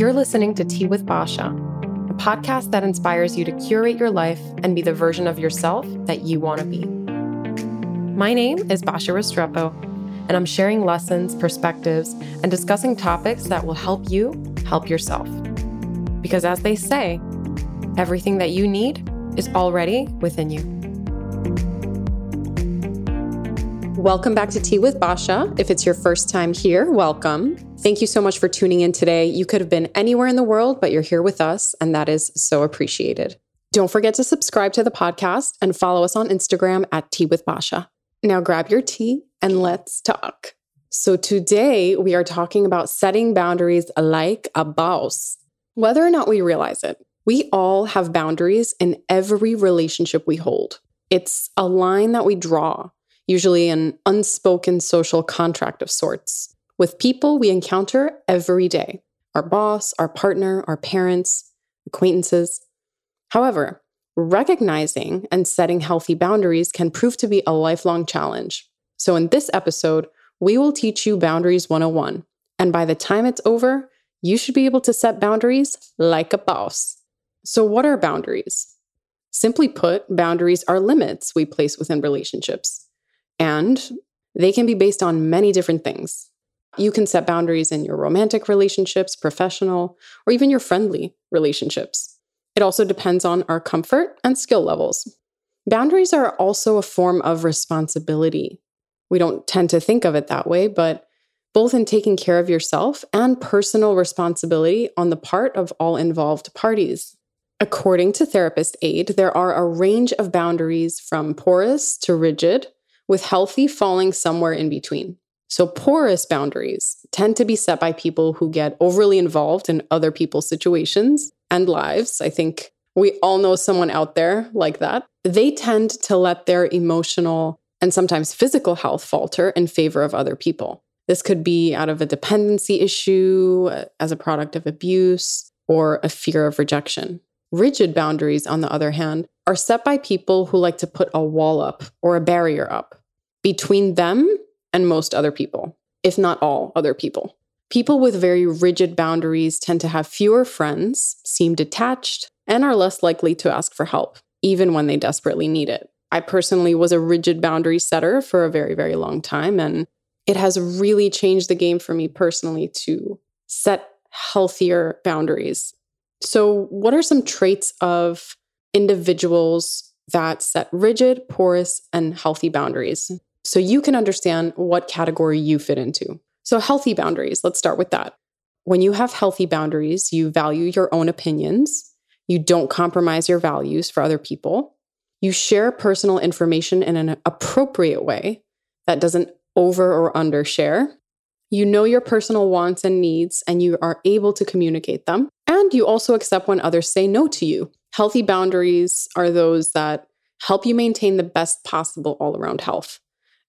You're listening to Tea with Basha, a podcast that inspires you to curate your life and be the version of yourself that you want to be. My name is Basha Restrepo, and I'm sharing lessons, perspectives, and discussing topics that will help you help yourself. Because as they say, everything that you need is already within you. Welcome back to Tea with Basha. If it's your first time here, welcome. Thank you so much for tuning in today. You could have been anywhere in the world, but you're here with us, and that is so appreciated. Don't forget to subscribe to the podcast and follow us on Instagram at Tea with Basha. Now grab your tea and let's talk. So, today we are talking about setting boundaries like a boss. Whether or not we realize it, we all have boundaries in every relationship we hold. It's a line that we draw usually an unspoken social contract of sorts, with people we encounter every day our boss, our partner, our parents, acquaintances. However, recognizing and setting healthy boundaries can prove to be a lifelong challenge. So, in this episode, we will teach you Boundaries 101. And by the time it's over, you should be able to set boundaries like a boss. So, what are boundaries? Simply put, boundaries are limits we place within relationships. And they can be based on many different things. You can set boundaries in your romantic relationships, professional, or even your friendly relationships. It also depends on our comfort and skill levels. Boundaries are also a form of responsibility. We don't tend to think of it that way, but both in taking care of yourself and personal responsibility on the part of all involved parties. According to Therapist Aid, there are a range of boundaries from porous to rigid, with healthy falling somewhere in between. So, porous boundaries tend to be set by people who get overly involved in other people's situations and lives. I think we all know someone out there like that. They tend to let their emotional and sometimes physical health falter in favor of other people. This could be out of a dependency issue, uh, as a product of abuse, or a fear of rejection. Rigid boundaries, on the other hand, are set by people who like to put a wall up or a barrier up between them and most other people, if not all other people. People with very rigid boundaries tend to have fewer friends, seem detached, and are less likely to ask for help, even when they desperately need it. I personally was a rigid boundary setter for a very, very long time, and it has really changed the game for me personally to set healthier boundaries. So, what are some traits of individuals that set rigid, porous, and healthy boundaries? So you can understand what category you fit into. So, healthy boundaries, let's start with that. When you have healthy boundaries, you value your own opinions, you don't compromise your values for other people, you share personal information in an appropriate way that doesn't over or under share. You know your personal wants and needs, and you are able to communicate them. And you also accept when others say no to you. Healthy boundaries are those that help you maintain the best possible all around health.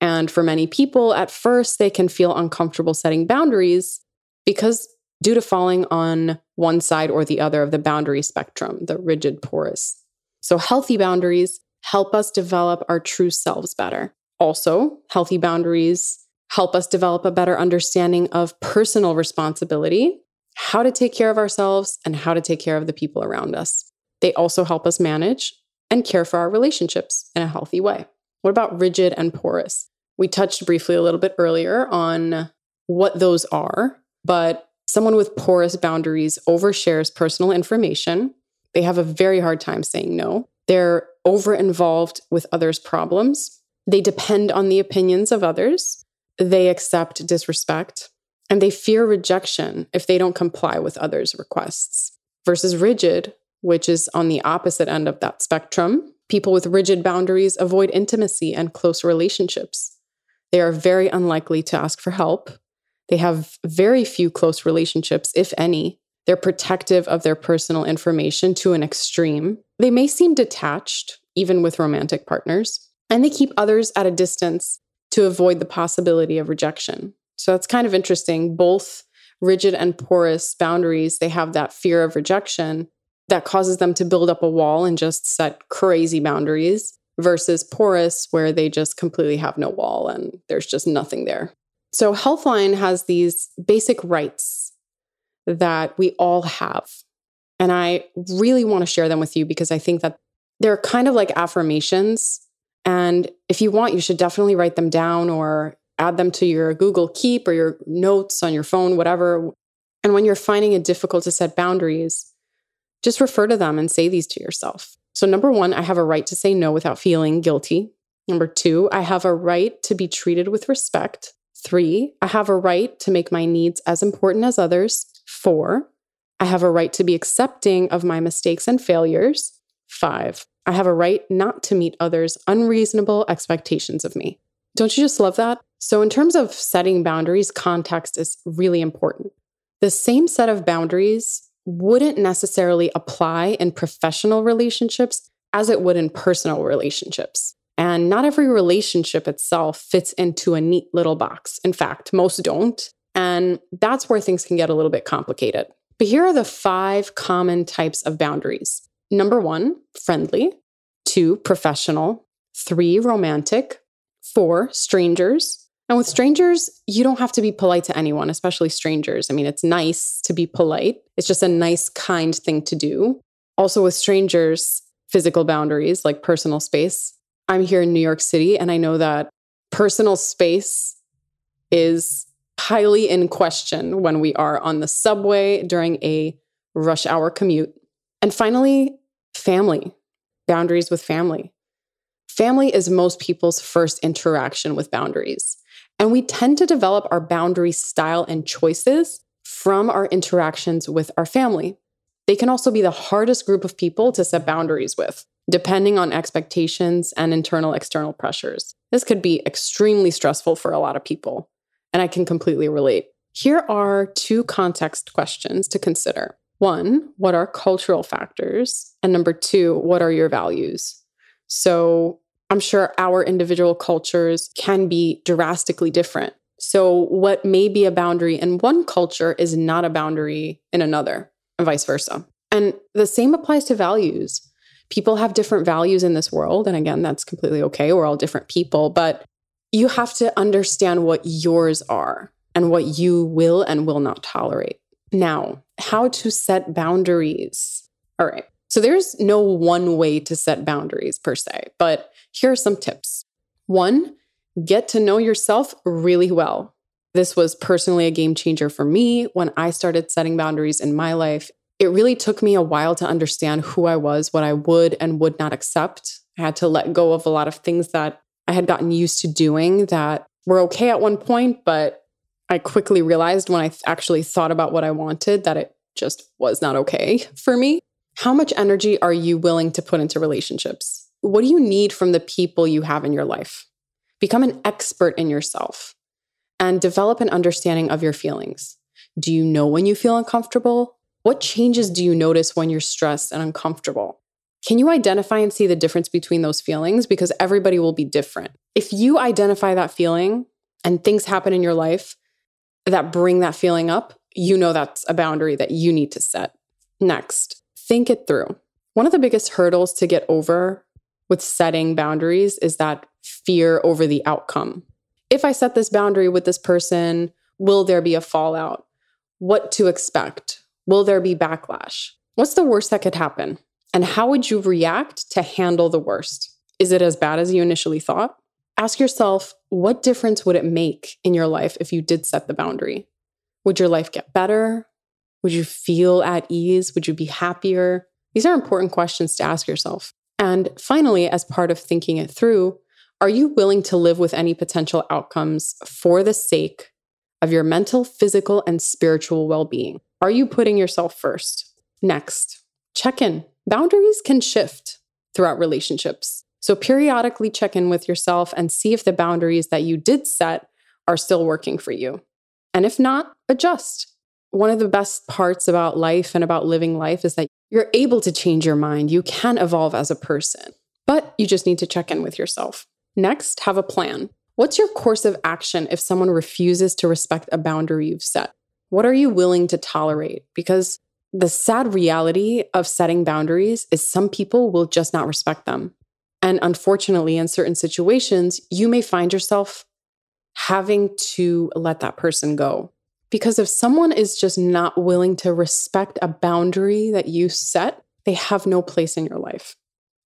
And for many people, at first, they can feel uncomfortable setting boundaries because due to falling on one side or the other of the boundary spectrum, the rigid porous. So, healthy boundaries help us develop our true selves better. Also, healthy boundaries help us develop a better understanding of personal responsibility, how to take care of ourselves, and how to take care of the people around us. They also help us manage and care for our relationships in a healthy way. What about rigid and porous? We touched briefly a little bit earlier on what those are, but someone with porous boundaries overshares personal information. They have a very hard time saying no. They're over involved with others' problems. They depend on the opinions of others. They accept disrespect and they fear rejection if they don't comply with others' requests. Versus rigid, which is on the opposite end of that spectrum, People with rigid boundaries avoid intimacy and close relationships. They are very unlikely to ask for help. They have very few close relationships, if any. They're protective of their personal information to an extreme. They may seem detached, even with romantic partners, and they keep others at a distance to avoid the possibility of rejection. So that's kind of interesting. Both rigid and porous boundaries, they have that fear of rejection, that causes them to build up a wall and just set crazy boundaries versus porous, where they just completely have no wall and there's just nothing there. So, Healthline has these basic rights that we all have. And I really want to share them with you because I think that they're kind of like affirmations. And if you want, you should definitely write them down or add them to your Google Keep or your notes on your phone, whatever. And when you're finding it difficult to set boundaries, just refer to them and say these to yourself. So, number one, I have a right to say no without feeling guilty. Number two, I have a right to be treated with respect. Three, I have a right to make my needs as important as others. Four, I have a right to be accepting of my mistakes and failures. Five, I have a right not to meet others' unreasonable expectations of me. Don't you just love that? So, in terms of setting boundaries, context is really important. The same set of boundaries wouldn't necessarily apply in professional relationships as it would in personal relationships. And not every relationship itself fits into a neat little box. In fact, most don't. And that's where things can get a little bit complicated. But here are the five common types of boundaries number one, friendly, two, professional, three, romantic, four, strangers. And with strangers, you don't have to be polite to anyone, especially strangers. I mean, it's nice to be polite, it's just a nice, kind thing to do. Also, with strangers, physical boundaries like personal space. I'm here in New York City, and I know that personal space is highly in question when we are on the subway during a rush hour commute. And finally, family, boundaries with family. Family is most people's first interaction with boundaries. And we tend to develop our boundary style and choices from our interactions with our family. They can also be the hardest group of people to set boundaries with, depending on expectations and internal external pressures. This could be extremely stressful for a lot of people and I can completely relate. Here are two context questions to consider. One, what are cultural factors? And number two, what are your values? So I'm sure our individual cultures can be drastically different. So, what may be a boundary in one culture is not a boundary in another, and vice versa. And the same applies to values. People have different values in this world. And again, that's completely okay. We're all different people. But you have to understand what yours are and what you will and will not tolerate. Now, how to set boundaries. All right. So there's no one way to set boundaries per se, but here are some tips. One, get to know yourself really well. This was personally a game changer for me when I started setting boundaries in my life. It really took me a while to understand who I was, what I would and would not accept. I had to let go of a lot of things that I had gotten used to doing that were okay at one point, but I quickly realized when I th- actually thought about what I wanted that it just was not okay for me. How much energy are you willing to put into relationships? What do you need from the people you have in your life? Become an expert in yourself and develop an understanding of your feelings. Do you know when you feel uncomfortable? What changes do you notice when you're stressed and uncomfortable? Can you identify and see the difference between those feelings? Because everybody will be different. If you identify that feeling and things happen in your life that bring that feeling up, you know that's a boundary that you need to set. Next, think it through. One of the biggest hurdles to get over with setting boundaries is that fear over the outcome. If I set this boundary with this person, will there be a fallout? What to expect? Will there be backlash? What's the worst that could happen? And how would you react to handle the worst? Is it as bad as you initially thought? Ask yourself, what difference would it make in your life if you did set the boundary? Would your life get better? Would you feel at ease? Would you be happier? These are important questions to ask yourself. And finally, as part of thinking it through, are you willing to live with any potential outcomes for the sake of your mental, physical, and spiritual well being? Are you putting yourself first? Next, check in. Boundaries can shift throughout relationships. So periodically check in with yourself and see if the boundaries that you did set are still working for you. And if not, adjust. One of the best parts about life and about living life is that you're able to change your mind. You can evolve as a person, but you just need to check in with yourself. Next, have a plan. What's your course of action if someone refuses to respect a boundary you've set? What are you willing to tolerate? Because the sad reality of setting boundaries is some people will just not respect them. And unfortunately, in certain situations, you may find yourself having to let that person go Because if someone is just not willing to respect a boundary that you set, they have no place in your life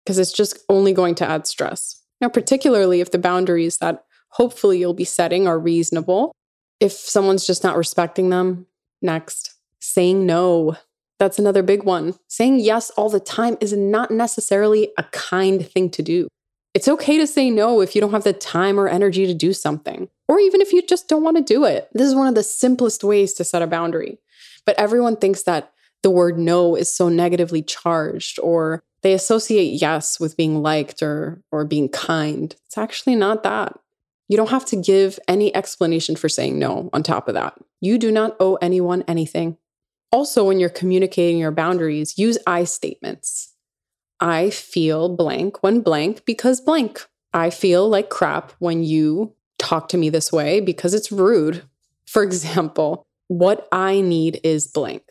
because it's just only going to add stress. Now, particularly if the boundaries that hopefully you'll be setting are reasonable, if someone's just not respecting them, next, saying no. That's another big one. Saying yes all the time is not necessarily a kind thing to do. It's okay to say no if you don't have the time or energy to do something, or even if you just don't want to do it. This is one of the simplest ways to set a boundary. But everyone thinks that the word no is so negatively charged, or they associate yes with being liked or, or being kind. It's actually not that. You don't have to give any explanation for saying no on top of that. You do not owe anyone anything. Also, when you're communicating your boundaries, use I statements. I feel blank when blank because blank. I feel like crap when you talk to me this way because it's rude. For example, what I need is blank.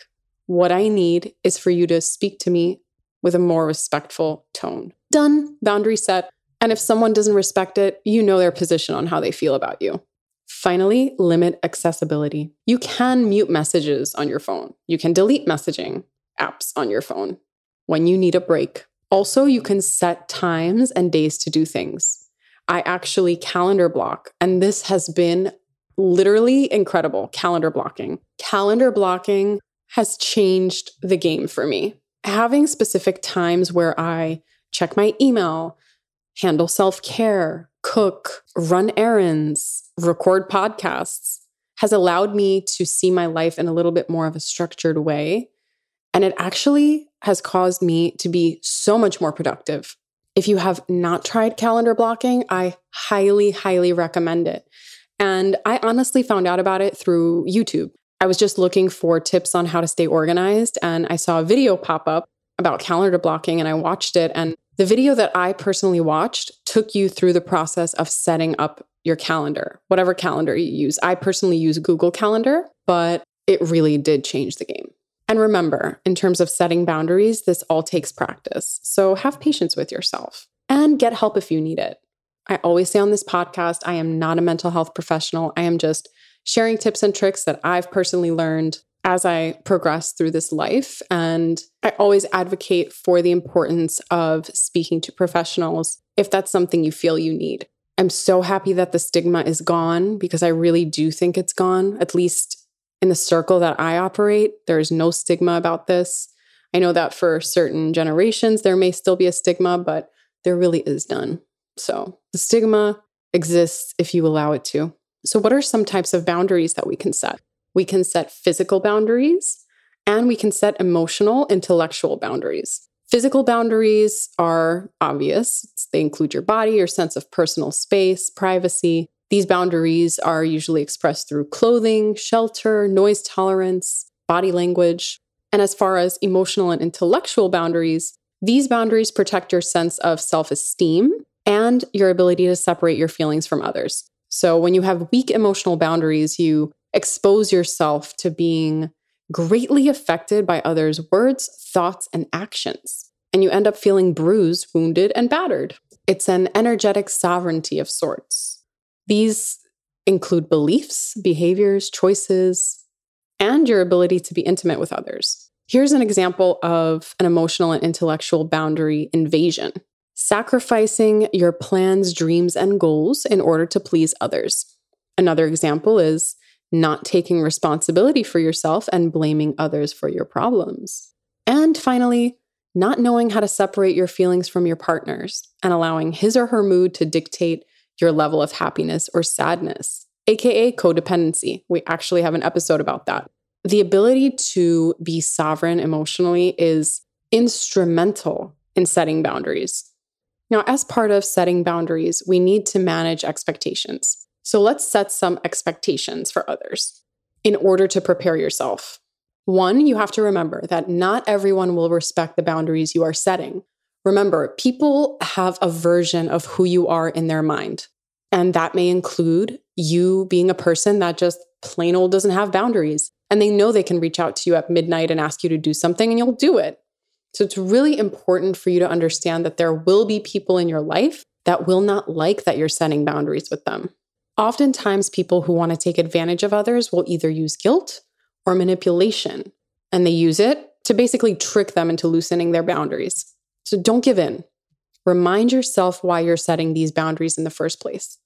What I need is for you to speak to me with a more respectful tone. Done. Boundary set. And if someone doesn't respect it, you know their position on how they feel about you. Finally, limit accessibility. You can mute messages on your phone. You can delete messaging apps on your phone when you need a break. Also, you can set times and days to do things. I actually calendar block, and this has been literally incredible calendar blocking. Calendar blocking has changed the game for me. Having specific times where I check my email, handle self care, cook, run errands, record podcasts has allowed me to see my life in a little bit more of a structured way. And it actually has caused me to be so much more productive. If you have not tried calendar blocking, I highly, highly recommend it. And I honestly found out about it through YouTube. I was just looking for tips on how to stay organized, and I saw a video pop up about calendar blocking, and I watched it. And the video that I personally watched took you through the process of setting up your calendar, whatever calendar you use. I personally use Google Calendar, but it really did change the game. And remember, in terms of setting boundaries, this all takes practice. So have patience with yourself and get help if you need it. I always say on this podcast, I am not a mental health professional. I am just sharing tips and tricks that I've personally learned as I progress through this life. And I always advocate for the importance of speaking to professionals if that's something you feel you need. I'm so happy that the stigma is gone because I really do think it's gone, at least in the circle that I operate, there is no stigma about this. I know that for certain generations, there may still be a stigma, but there really is none. So the stigma exists if you allow it to. So, what are some types of boundaries that we can set? We can set physical boundaries and we can set emotional, intellectual boundaries. Physical boundaries are obvious, they include your body, your sense of personal space, privacy, these boundaries are usually expressed through clothing, shelter, noise tolerance, body language. And as far as emotional and intellectual boundaries, these boundaries protect your sense of self esteem and your ability to separate your feelings from others. So when you have weak emotional boundaries, you expose yourself to being greatly affected by others' words, thoughts, and actions. And you end up feeling bruised, wounded, and battered. It's an energetic sovereignty of sorts. These include beliefs, behaviors, choices, and your ability to be intimate with others. Here's an example of an emotional and intellectual boundary invasion sacrificing your plans, dreams, and goals in order to please others. Another example is not taking responsibility for yourself and blaming others for your problems. And finally, not knowing how to separate your feelings from your partner's and allowing his or her mood to dictate your level of happiness or sadness, AKA codependency. We actually have an episode about that. The ability to be sovereign emotionally is instrumental in setting boundaries. Now, as part of setting boundaries, we need to manage expectations. So let's set some expectations for others in order to prepare yourself. One, you have to remember that not everyone will respect the boundaries you are setting. Remember, people have a version of who you are in their mind. And that may include you being a person that just plain old doesn't have boundaries. And they know they can reach out to you at midnight and ask you to do something, and you'll do it. So it's really important for you to understand that there will be people in your life that will not like that you're setting boundaries with them. Oftentimes, people who want to take advantage of others will either use guilt or manipulation, and they use it to basically trick them into loosening their boundaries. So don't give in. Remind yourself why you're setting these boundaries in the first place.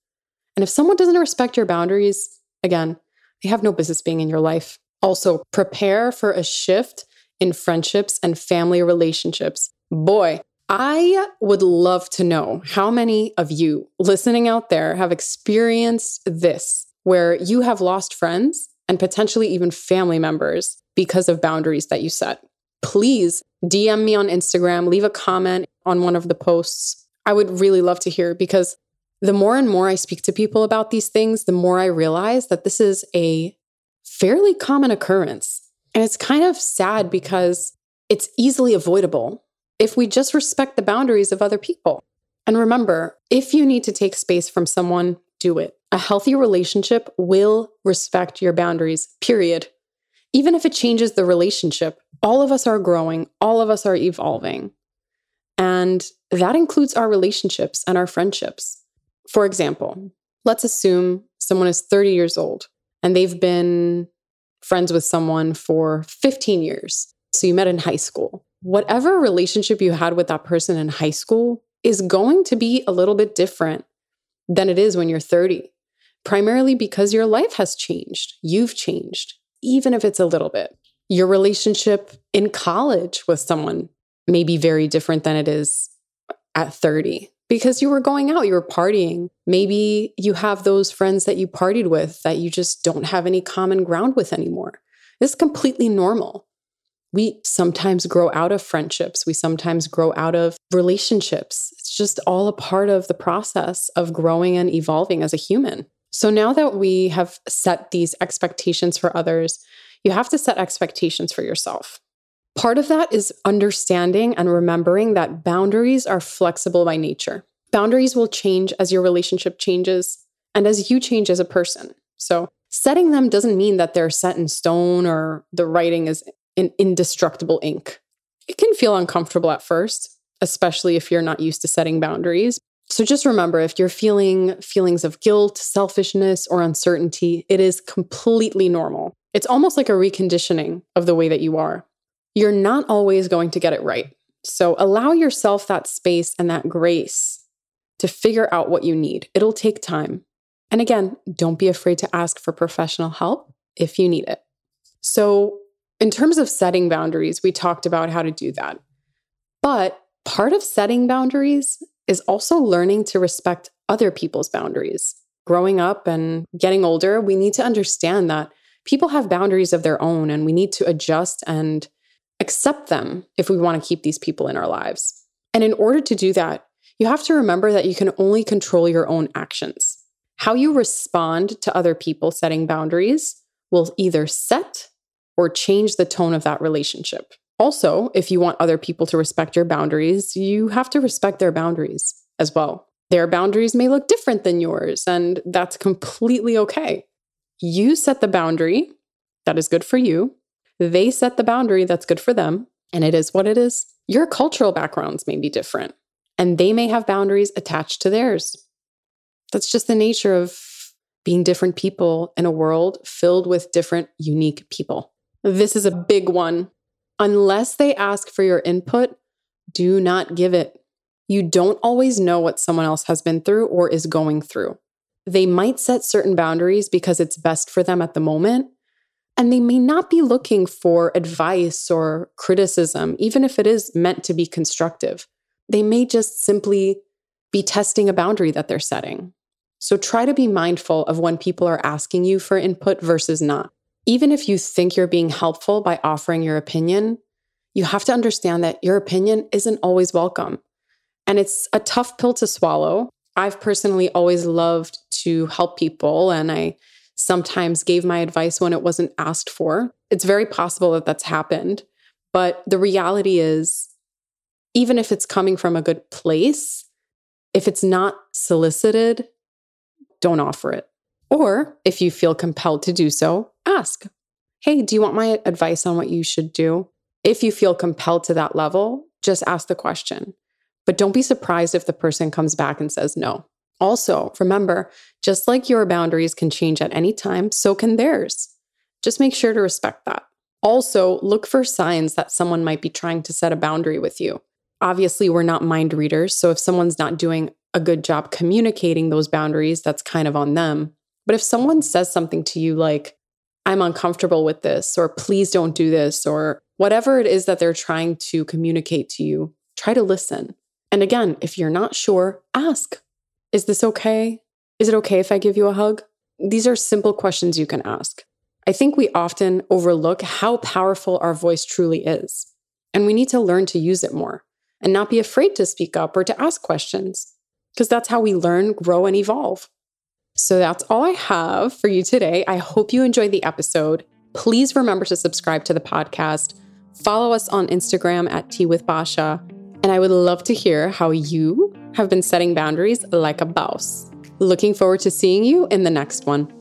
And if someone doesn't respect your boundaries, again, they have no business being in your life. Also, prepare for a shift in friendships and family relationships. Boy, I would love to know how many of you listening out there have experienced this, where you have lost friends and potentially even family members because of boundaries that you set. Please DM me on Instagram, leave a comment on one of the posts. I would really love to hear because the more and more I speak to people about these things, the more I realize that this is a fairly common occurrence. And it's kind of sad because it's easily avoidable if we just respect the boundaries of other people. And remember, if you need to take space from someone, do it. A healthy relationship will respect your boundaries, period. Even if it changes the relationship, all of us are growing, all of us are evolving. And that includes our relationships and our friendships. For example, let's assume someone is 30 years old and they've been friends with someone for 15 years. So you met in high school. Whatever relationship you had with that person in high school is going to be a little bit different than it is when you're 30, primarily because your life has changed. You've changed, even if it's a little bit. Your relationship in college with someone may be very different than it is at 30 because you were going out, you were partying. Maybe you have those friends that you partied with that you just don't have any common ground with anymore. It's completely normal. We sometimes grow out of friendships. We sometimes grow out of relationships. It's just all a part of the process of growing and evolving as a human. So now that we have set these expectations for others, you have to set expectations for yourself. Part of that is understanding and remembering that boundaries are flexible by nature. Boundaries will change as your relationship changes and as you change as a person. So, setting them doesn't mean that they're set in stone or the writing is in indestructible ink. It can feel uncomfortable at first, especially if you're not used to setting boundaries. So just remember if you're feeling feelings of guilt, selfishness, or uncertainty, it is completely normal. It's almost like a reconditioning of the way that you are you're not always going to get it right. So allow yourself that space and that grace to figure out what you need. It'll take time. And again, don't be afraid to ask for professional help if you need it. So, in terms of setting boundaries, we talked about how to do that. But part of setting boundaries is also learning to respect other people's boundaries. Growing up and getting older, we need to understand that people have boundaries of their own and we need to adjust and accept them if we want to keep these people in our lives. And in order to do that, you have to remember that you can only control your own actions. How you respond to other people setting boundaries will either set or change the tone of that relationship. Also, if you want other people to respect your boundaries, you have to respect their boundaries as well. Their boundaries may look different than yours, and that's completely okay. You set the boundary that is good for you, they set the boundary that's good for them, and it is what it is. Your cultural backgrounds may be different, and they may have boundaries attached to theirs. That's just the nature of being different people in a world filled with different, unique people. This is a big one. Unless they ask for your input, do not give it. You don't always know what someone else has been through or is going through. They might set certain boundaries because it's best for them at the moment, and they may not be looking for advice or criticism, even if it is meant to be constructive. They may just simply be testing a boundary that they're setting. So try to be mindful of when people are asking you for input versus not. Even if you think you're being helpful by offering your opinion, you have to understand that your opinion isn't always welcome. And it's a tough pill to swallow. I've personally always loved to help people, and I sometimes gave my advice when it wasn't asked for. It's very possible that that's happened. But the reality is, even if it's coming from a good place, if it's not solicited, don't offer it. Or if you feel compelled to do so, ask, Hey, do you want my advice on what you should do? If you feel compelled to that level, just ask the question. But don't be surprised if the person comes back and says no. Also, remember, just like your boundaries can change at any time, so can theirs. Just make sure to respect that. Also, look for signs that someone might be trying to set a boundary with you. Obviously, we're not mind readers, so if someone's not doing a good job communicating those boundaries, that's kind of on them. But if someone says something to you like, I'm uncomfortable with this, or please don't do this, or whatever it is that they're trying to communicate to you, try to listen. And again, if you're not sure, ask Is this okay? Is it okay if I give you a hug? These are simple questions you can ask. I think we often overlook how powerful our voice truly is, and we need to learn to use it more and not be afraid to speak up or to ask questions, because that's how we learn, grow, and evolve. So that's all I have for you today. I hope you enjoyed the episode. Please remember to subscribe to the podcast, follow us on Instagram at Tea with Basha, and I would love to hear how you have been setting boundaries like a boss. Looking forward to seeing you in the next one.